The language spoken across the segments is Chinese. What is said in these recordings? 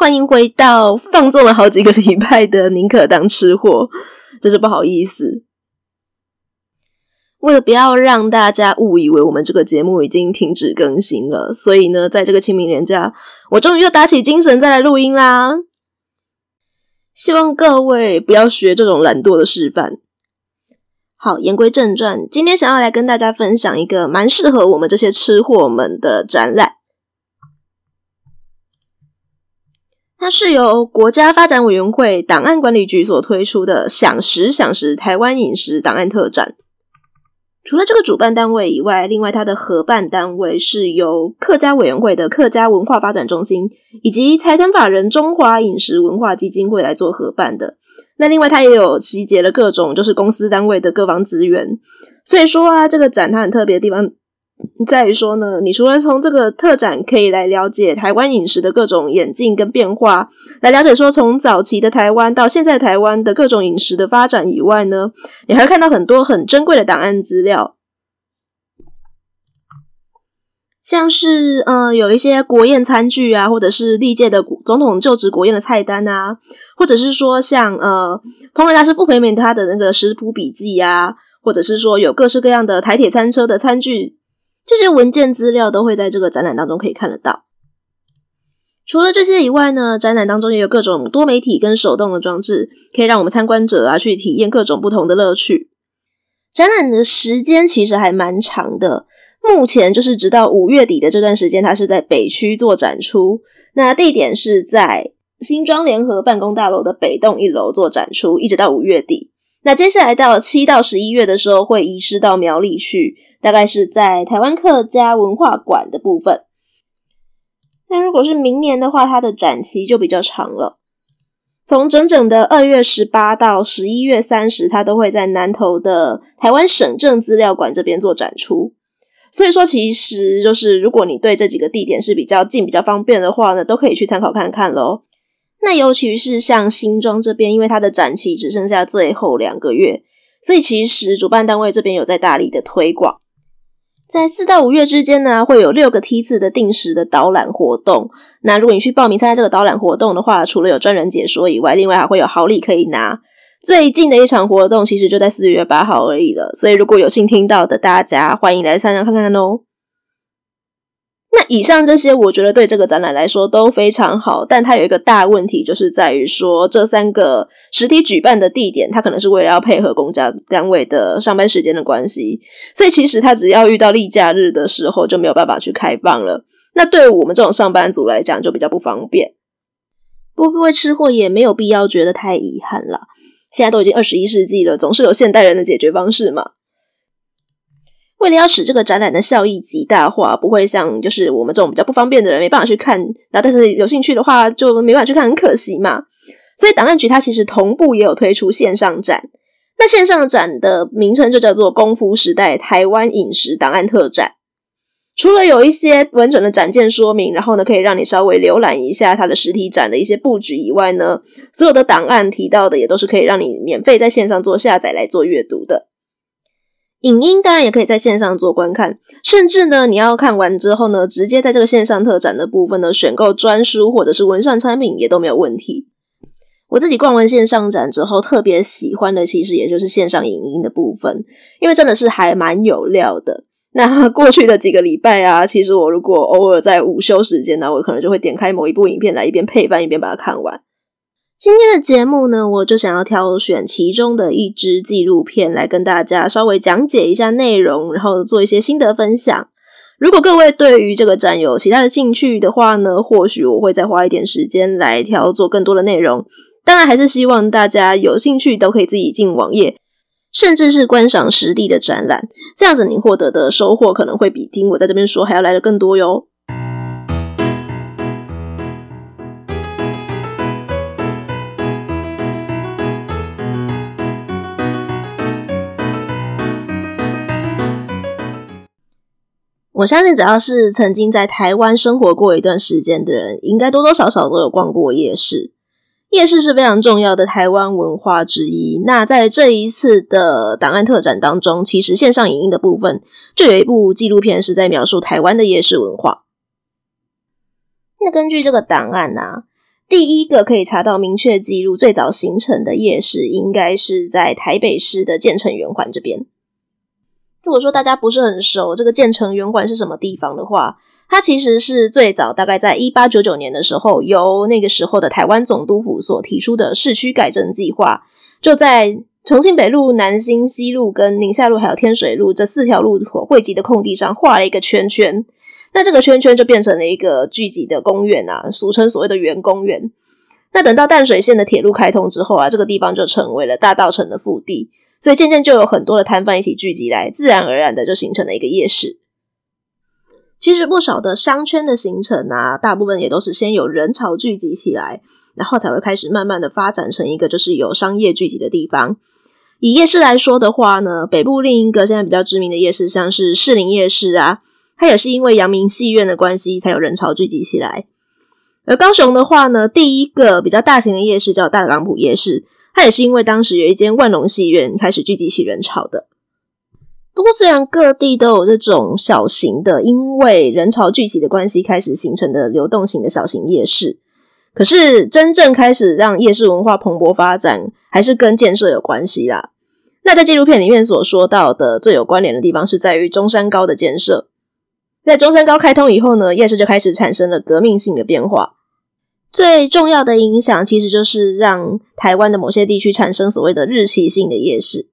欢迎回到放纵了好几个礼拜的宁可当吃货，真是不好意思。为了不要让大家误以为我们这个节目已经停止更新了，所以呢，在这个清明连假，我终于又打起精神再来录音啦。希望各位不要学这种懒惰的示范。好，言归正传，今天想要来跟大家分享一个蛮适合我们这些吃货们的展览。它是由国家发展委员会档案管理局所推出的“享食享食台湾饮食档案特展”。除了这个主办单位以外，另外它的合办单位是由客家委员会的客家文化发展中心以及财团法人中华饮食文化基金会来做合办的。那另外它也有集结了各种就是公司单位的各方资源。所以说啊，这个展它很特别的地方在于说呢，你除了从这个特展可以来了解台湾饮食的各种演进跟变化，来了解说从早期的台湾到现在台湾的各种饮食的发展以外呢，你还会看到很多很珍贵的档案资料，像是嗯有一些国宴餐具啊，或者是历届的总统就职国宴的菜单啊，或者是说像呃烹饪大师傅培铭他的那个食谱笔记啊，或者是说有各式各样的台铁餐车的餐具。这些文件资料都会在这个展览当中可以看得到。除了这些以外呢，展览当中也有各种多媒体跟手动的装置，可以让我们参观者啊去体验各种不同的乐趣。展览的时间其实还蛮长的，目前就是直到五月底的这段时间，它是在北区做展出。那地点是在新庄联合办公大楼的北栋一楼做展出，一直到五月底。那接下来到七到十一月的时候，会移师到苗栗去。大概是在台湾客家文化馆的部分。那如果是明年的话，它的展期就比较长了，从整整的二月十八到十一月三十，它都会在南投的台湾省政资料馆这边做展出。所以说，其实就是如果你对这几个地点是比较近、比较方便的话呢，都可以去参考看看咯。那尤其是像新庄这边，因为它的展期只剩下最后两个月，所以其实主办单位这边有在大力的推广。在四到五月之间呢，会有六个梯次的定时的导览活动。那如果你去报名参加这个导览活动的话，除了有专人解说以外，另外还会有好礼可以拿。最近的一场活动其实就在四月八号而已了，所以如果有幸听到的大家，欢迎来参加看看哦。那以上这些，我觉得对这个展览来说都非常好，但它有一个大问题，就是在于说这三个实体举办的地点，它可能是为了要配合公家单位的上班时间的关系，所以其实它只要遇到例假日的时候就没有办法去开放了。那对我们这种上班族来讲，就比较不方便。不过各位吃货也没有必要觉得太遗憾了，现在都已经二十一世纪了，总是有现代人的解决方式嘛。为了要使这个展览的效益极大化，不会像就是我们这种比较不方便的人没办法去看，那但是有兴趣的话就没办法去看，很可惜嘛。所以档案局它其实同步也有推出线上展，那线上展的名称就叫做“功夫时代台湾饮食档案特展”。除了有一些完整的展件说明，然后呢可以让你稍微浏览一下它的实体展的一些布局以外呢，所有的档案提到的也都是可以让你免费在线上做下载来做阅读的。影音当然也可以在线上做观看，甚至呢，你要看完之后呢，直接在这个线上特展的部分呢，选购专书或者是文创产品也都没有问题。我自己逛完线上展之后，特别喜欢的其实也就是线上影音的部分，因为真的是还蛮有料的。那 过去的几个礼拜啊，其实我如果偶尔在午休时间呢，我可能就会点开某一部影片来一边配饭一边把它看完。今天的节目呢，我就想要挑选其中的一支纪录片来跟大家稍微讲解一下内容，然后做一些心得分享。如果各位对于这个展有其他的兴趣的话呢，或许我会再花一点时间来挑做更多的内容。当然，还是希望大家有兴趣都可以自己进网页，甚至是观赏实地的展览，这样子你获得的收获可能会比听我在这边说还要来得更多哟。我相信，只要是曾经在台湾生活过一段时间的人，应该多多少少都有逛过夜市。夜市是非常重要的台湾文化之一。那在这一次的档案特展当中，其实线上影音的部分就有一部纪录片是在描述台湾的夜市文化。那根据这个档案啊，第一个可以查到明确记录最早形成的夜市，应该是在台北市的建成圆环这边。如果说大家不是很熟这个建成圆馆是什么地方的话，它其实是最早大概在一八九九年的时候，由那个时候的台湾总督府所提出的市区改正计划，就在重庆北路、南新西路、跟宁夏路还有天水路这四条路口汇集的空地上画了一个圈圈。那这个圈圈就变成了一个聚集的公园啊，俗称所谓的圆公园。那等到淡水线的铁路开通之后啊，这个地方就成为了大道城的腹地，所以渐渐就有很多的摊贩一起聚集来，自然而然的就形成了一个夜市。其实不少的商圈的形成啊，大部分也都是先有人潮聚集起来，然后才会开始慢慢的发展成一个就是有商业聚集的地方。以夜市来说的话呢，北部另一个现在比较知名的夜市，像是士林夜市啊。它也是因为阳明戏院的关系，才有人潮聚集起来。而高雄的话呢，第一个比较大型的夜市叫大港埔夜市，它也是因为当时有一间万隆戏院开始聚集起人潮的。不过，虽然各地都有这种小型的，因为人潮聚集的关系开始形成的流动型的小型夜市，可是真正开始让夜市文化蓬勃发展，还是跟建设有关系啦。那在纪录片里面所说到的最有关联的地方，是在于中山高的建设。在中山高开通以后呢，夜市就开始产生了革命性的变化。最重要的影响其实就是让台湾的某些地区产生所谓的日期性的夜市。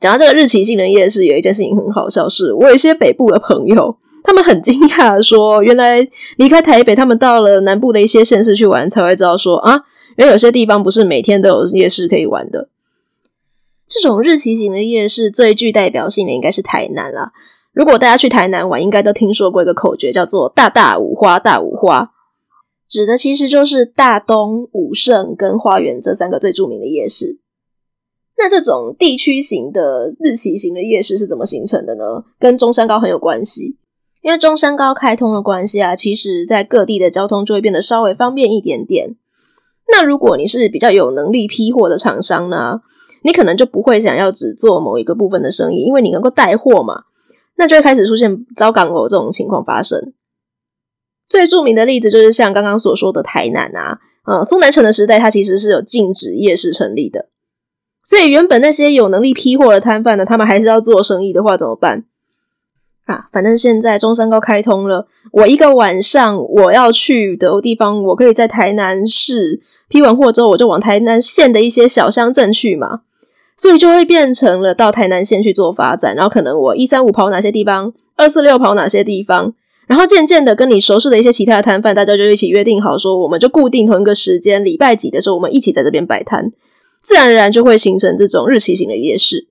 讲到这个日期性的夜市，有一件事情很好笑，是我有一些北部的朋友，他们很惊讶说，原来离开台北，他们到了南部的一些县市去玩，才会知道说啊，原来有些地方不是每天都有夜市可以玩的。这种日期型的夜市最具代表性的应该是台南啦。如果大家去台南玩，应该都听说过一个口诀，叫做“大大五花大五花”，指的其实就是大东、武圣跟花园这三个最著名的夜市。那这种地区型的日期型的夜市是怎么形成的呢？跟中山高很有关系，因为中山高开通的关系啊，其实在各地的交通就会变得稍微方便一点点。那如果你是比较有能力批货的厂商呢，你可能就不会想要只做某一个部分的生意，因为你能够带货嘛。那就会开始出现糟港口这种情况发生。最著名的例子就是像刚刚所说的台南啊，呃，苏南城的时代，它其实是有禁止夜市成立的。所以原本那些有能力批货的摊贩呢，他们还是要做生意的话怎么办？啊，反正现在中山高开通了，我一个晚上我要去的地方，我可以在台南市批完货之后，我就往台南县的一些小乡镇去嘛。所以就会变成了到台南县去做发展，然后可能我一三五跑哪些地方，二四六跑哪些地方，然后渐渐的跟你熟识的一些其他的摊贩，大家就一起约定好说，我们就固定同一个时间，礼拜几的时候，我们一起在这边摆摊，自然而然就会形成这种日期型的夜市。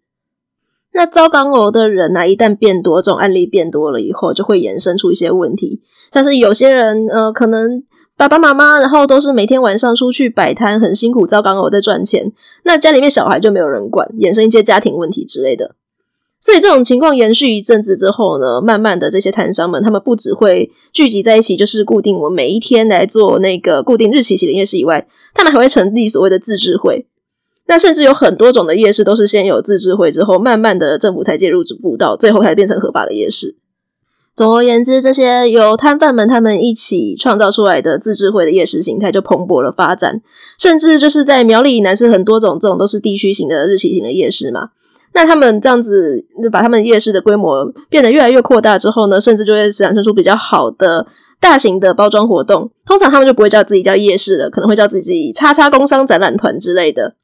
那糟港口的人呢、啊，一旦变多，这种案例变多了以后，就会衍生出一些问题，像是有些人呃，可能。爸爸妈妈，然后都是每天晚上出去摆摊，很辛苦，糟糕，我在赚钱。那家里面小孩就没有人管，衍生一些家庭问题之类的。所以这种情况延续一阵子之后呢，慢慢的这些摊商们，他们不只会聚集在一起，就是固定我每一天来做那个固定日期型的夜市以外，他们还会成立所谓的自治会。那甚至有很多种的夜市都是先有自治会之后，慢慢的政府才介入辅导，最后才变成合法的夜市。总而言之，这些由摊贩们他们一起创造出来的自治会的夜市形态就蓬勃了发展，甚至就是在苗栗以南是很多种这种都是地区型的日期型的夜市嘛。那他们这样子就把他们夜市的规模变得越来越扩大之后呢，甚至就会产生出比较好的大型的包装活动。通常他们就不会叫自己叫夜市了，可能会叫自己“叉叉工商展览团”之类的。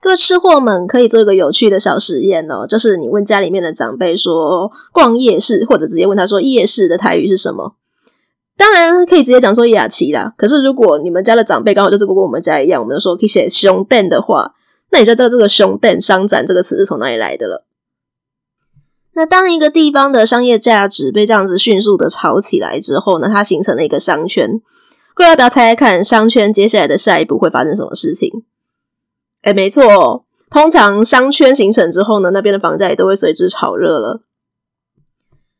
各位吃货们可以做一个有趣的小实验哦，就是你问家里面的长辈说逛夜市，或者直接问他说夜市的台语是什么？当然可以直接讲说夜市啦。可是如果你们家的长辈刚好就是跟我们家一样，我们就说可以写熊店的话，那你就知道这个熊蛋商展这个词是从哪里来的了。那当一个地方的商业价值被这样子迅速的炒起来之后呢，它形成了一个商圈。各位要不要猜猜看，商圈接下来的下一步会发生什么事情？哎，没错，通常商圈形成之后呢，那边的房价也都会随之炒热了。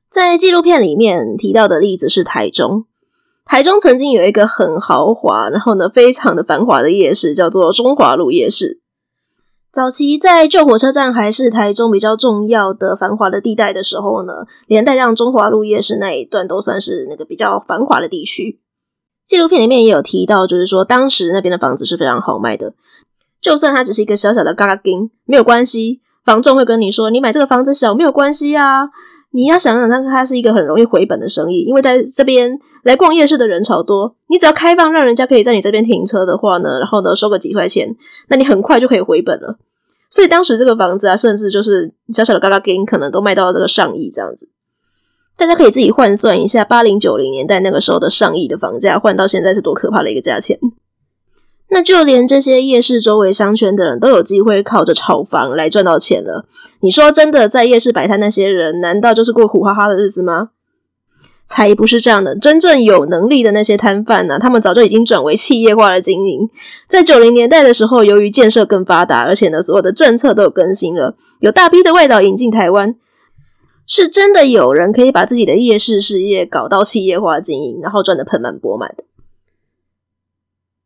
在纪录片里面提到的例子是台中，台中曾经有一个很豪华，然后呢非常的繁华的夜市，叫做中华路夜市。早期在旧火车站还是台中比较重要的繁华的地带的时候呢，连带让中华路夜市那一段都算是那个比较繁华的地区。纪录片里面也有提到，就是说当时那边的房子是非常好卖的，就算它只是一个小小的嘎嘎丁，没有关系，房仲会跟你说，你买这个房子小没有关系啊。你要想想，它它是一个很容易回本的生意，因为在这边来逛夜市的人潮多，你只要开放让人家可以在你这边停车的话呢，然后呢收个几块钱，那你很快就可以回本了。所以当时这个房子啊，甚至就是小小的嘎嘎 gain，可能都卖到了这个上亿这样子。大家可以自己换算一下，八零九零年代那个时候的上亿的房价，换到现在是多可怕的一个价钱。那就连这些夜市周围商圈的人都有机会靠着炒房来赚到钱了。你说真的，在夜市摆摊那些人，难道就是过苦哈哈的日子吗？才不是这样的。真正有能力的那些摊贩呢，他们早就已经转为企业化的经营。在九零年代的时候，由于建设更发达，而且呢，所有的政策都有更新了，有大批的外岛引进台湾。是真的有人可以把自己的夜市事业搞到企业化经营，然后赚得盆满钵满的。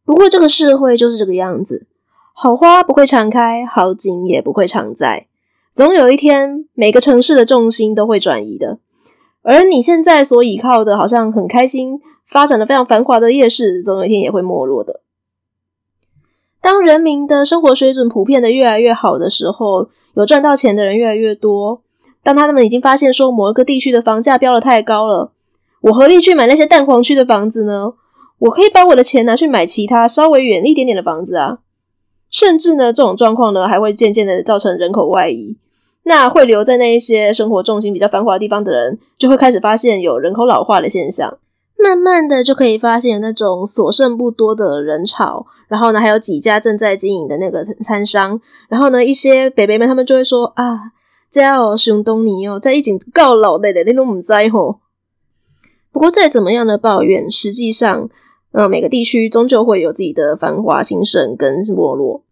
不过这个社会就是这个样子，好花不会常开，好景也不会常在，总有一天每个城市的重心都会转移的。而你现在所依靠的，好像很开心、发展的非常繁华的夜市，总有一天也会没落的。当人民的生活水准普遍的越来越好的时候，有赚到钱的人越来越多。当他们已经发现说某一个地区的房价飙得太高了，我何必去买那些蛋黄区的房子呢？我可以把我的钱拿去买其他稍微远一点点的房子啊。甚至呢，这种状况呢，还会渐渐的造成人口外移。那会留在那一些生活重心比较繁华的地方的人，就会开始发现有人口老化的现象。慢慢的就可以发现有那种所剩不多的人潮。然后呢，还有几家正在经营的那个餐商。然后呢，一些北北们他们就会说啊。这哦，熊东尼哦，在一景告老的，你都不知吼。不过再怎么样的抱怨，实际上，呃，每个地区终究会有自己的繁华兴盛跟没落。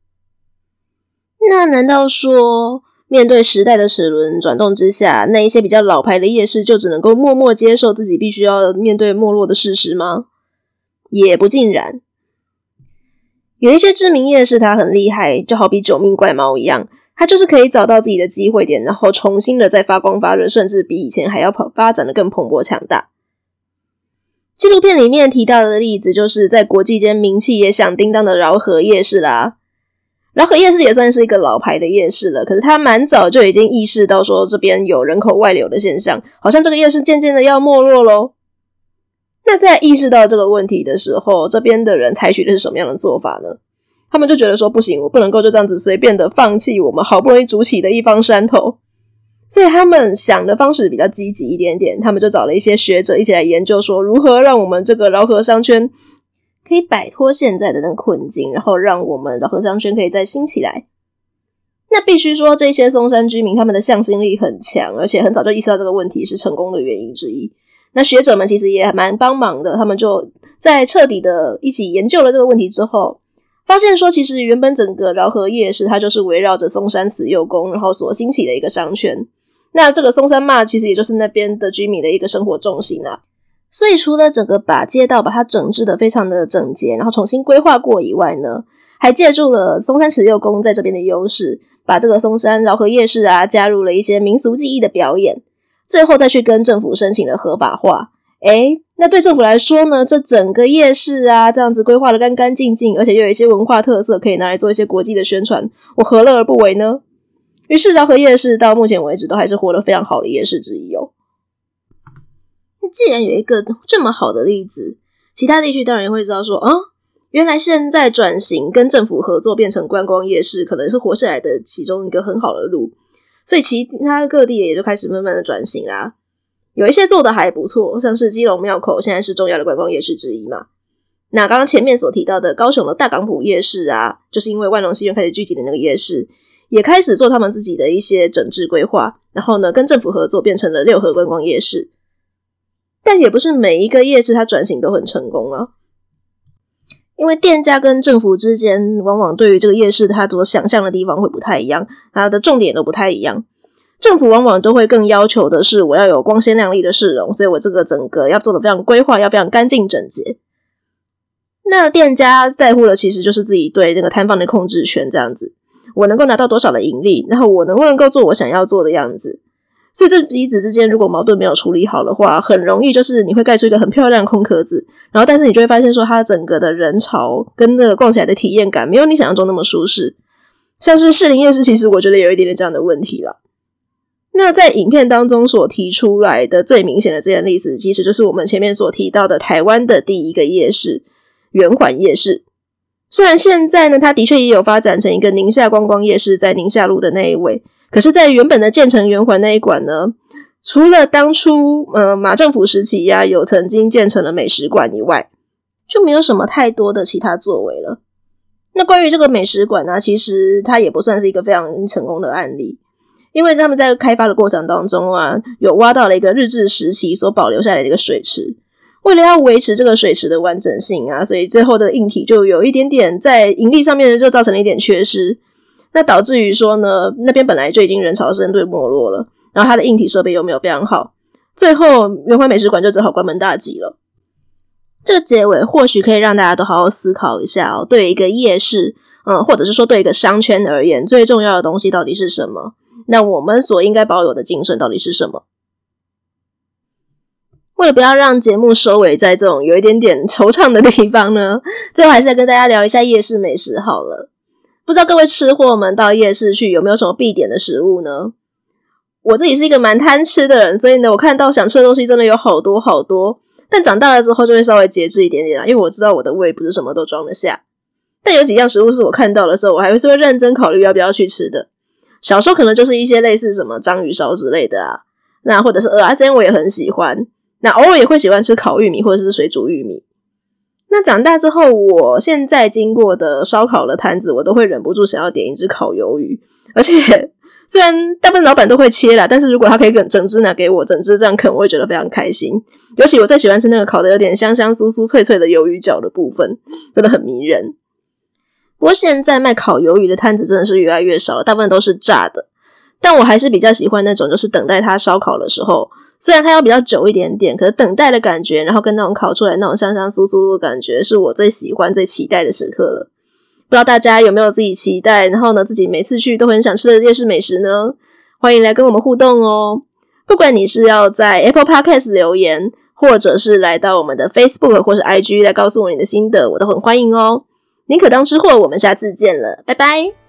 那难道说，面对时代的齿轮转动之下，那一些比较老牌的夜市就只能够默默接受自己必须要面对没落的事实吗？也不尽然。有一些知名夜市，它很厉害，就好比九命怪猫一样。它就是可以找到自己的机会点，然后重新的再发光发热，甚至比以前还要跑发展的更蓬勃强大。纪录片里面提到的例子，就是在国际间名气也响叮当的饶河夜市啦。饶河夜市也算是一个老牌的夜市了，可是他蛮早就已经意识到说这边有人口外流的现象，好像这个夜市渐渐的要没落喽。那在意识到这个问题的时候，这边的人采取的是什么样的做法呢？他们就觉得说不行，我不能够就这样子随便的放弃我们好不容易筑起的一方山头，所以他们想的方式比较积极一点点。他们就找了一些学者一起来研究，说如何让我们这个饶河商圈可以摆脱现在的那个困境，然后让我们饶河商圈可以再兴起来。那必须说，这些松山居民他们的向心力很强，而且很早就意识到这个问题是成功的原因之一。那学者们其实也蛮帮忙的，他们就在彻底的一起研究了这个问题之后。发现说，其实原本整个饶河夜市，它就是围绕着松山慈幼宫，然后所兴起的一个商圈。那这个松山嘛，其实也就是那边的居民的一个生活重心啊。所以，除了整个把街道把它整治得非常的整洁，然后重新规划过以外呢，还借助了松山慈祐宫在这边的优势，把这个松山饶河夜市啊，加入了一些民俗技艺的表演，最后再去跟政府申请了合法化。诶那对政府来说呢，这整个夜市啊，这样子规划得干干净净，而且又有一些文化特色，可以拿来做一些国际的宣传，我何乐而不为呢？于是饶河夜市到目前为止都还是活得非常好的夜市之一哦。那既然有一个这么好的例子，其他地区当然也会知道说，啊，原来现在转型跟政府合作变成观光夜市，可能是活下来的其中一个很好的路，所以其他各地也就开始慢慢的转型啦。有一些做的还不错，像是基隆庙口现在是重要的观光夜市之一嘛。那刚刚前面所提到的高雄的大港埔夜市啊，就是因为万隆戏院开始聚集的那个夜市，也开始做他们自己的一些整治规划，然后呢跟政府合作变成了六合观光夜市。但也不是每一个夜市它转型都很成功啊，因为店家跟政府之间往往对于这个夜市它所想象的地方会不太一样，它的重点都不太一样。政府往往都会更要求的是，我要有光鲜亮丽的市容，所以我这个整个要做的非常规划，要非常干净整洁。那店家在乎的其实就是自己对那个摊贩的控制权，这样子，我能够拿到多少的盈利，然后我能不能够做我想要做的样子。所以这彼此之间如果矛盾没有处理好的话，很容易就是你会盖出一个很漂亮空壳子，然后但是你就会发现说，它整个的人潮跟那个逛起来的体验感没有你想象中那么舒适。像是士林夜市，其实我觉得有一点点这样的问题了。那在影片当中所提出来的最明显的这件例子，其实就是我们前面所提到的台湾的第一个夜市——圆环夜市。虽然现在呢，它的确也有发展成一个宁夏观光夜市，在宁夏路的那一位，可是，在原本的建成圆环那一馆呢，除了当初呃马政府时期呀、有曾经建成了美食馆以外，就没有什么太多的其他作为了。那关于这个美食馆呢，其实它也不算是一个非常成功的案例。因为他们在开发的过程当中啊，有挖到了一个日治时期所保留下来的一个水池，为了要维持这个水池的完整性啊，所以最后的硬体就有一点点在营地上面就造成了一点缺失，那导致于说呢，那边本来就已经人潮深对没落了，然后它的硬体设备又没有非常好，最后圆环美食馆就只好关门大吉了。这个结尾或许可以让大家都好好思考一下哦，对一个夜市，嗯，或者是说对一个商圈而言，最重要的东西到底是什么？那我们所应该保有的精神到底是什么？为了不要让节目收尾在这种有一点点惆怅的地方呢，最后还是来跟大家聊一下夜市美食好了。不知道各位吃货们到夜市去有没有什么必点的食物呢？我自己是一个蛮贪吃的人，所以呢，我看到想吃的东西真的有好多好多。但长大了之后就会稍微节制一点点啦，因为我知道我的胃不是什么都装得下。但有几样食物是我看到的时候，我还是会认真考虑要不要去吃的。小时候可能就是一些类似什么章鱼烧之类的啊，那或者是蚵仔煎我也很喜欢。那偶尔也会喜欢吃烤玉米或者是水煮玉米。那长大之后，我现在经过的烧烤的摊子，我都会忍不住想要点一只烤鱿鱼。而且 虽然大部分老板都会切啦，但是如果他可以整整只拿给我，整只这样啃，我会觉得非常开心。尤其我最喜欢吃那个烤的有点香香酥酥脆脆的鱿鱼脚的部分，真的很迷人。不过现在卖烤鱿鱼的摊子真的是越来越少了，大部分都是炸的。但我还是比较喜欢那种，就是等待它烧烤的时候，虽然它要比较久一点点，可是等待的感觉，然后跟那种烤出来那种香香酥酥的感觉，是我最喜欢、最期待的时刻了。不知道大家有没有自己期待，然后呢，自己每次去都很想吃的夜市美食呢？欢迎来跟我们互动哦！不管你是要在 Apple Podcast 留言，或者是来到我们的 Facebook 或是 IG 来告诉我你的心得，我都很欢迎哦。宁可当吃货，我们下次见了，拜拜。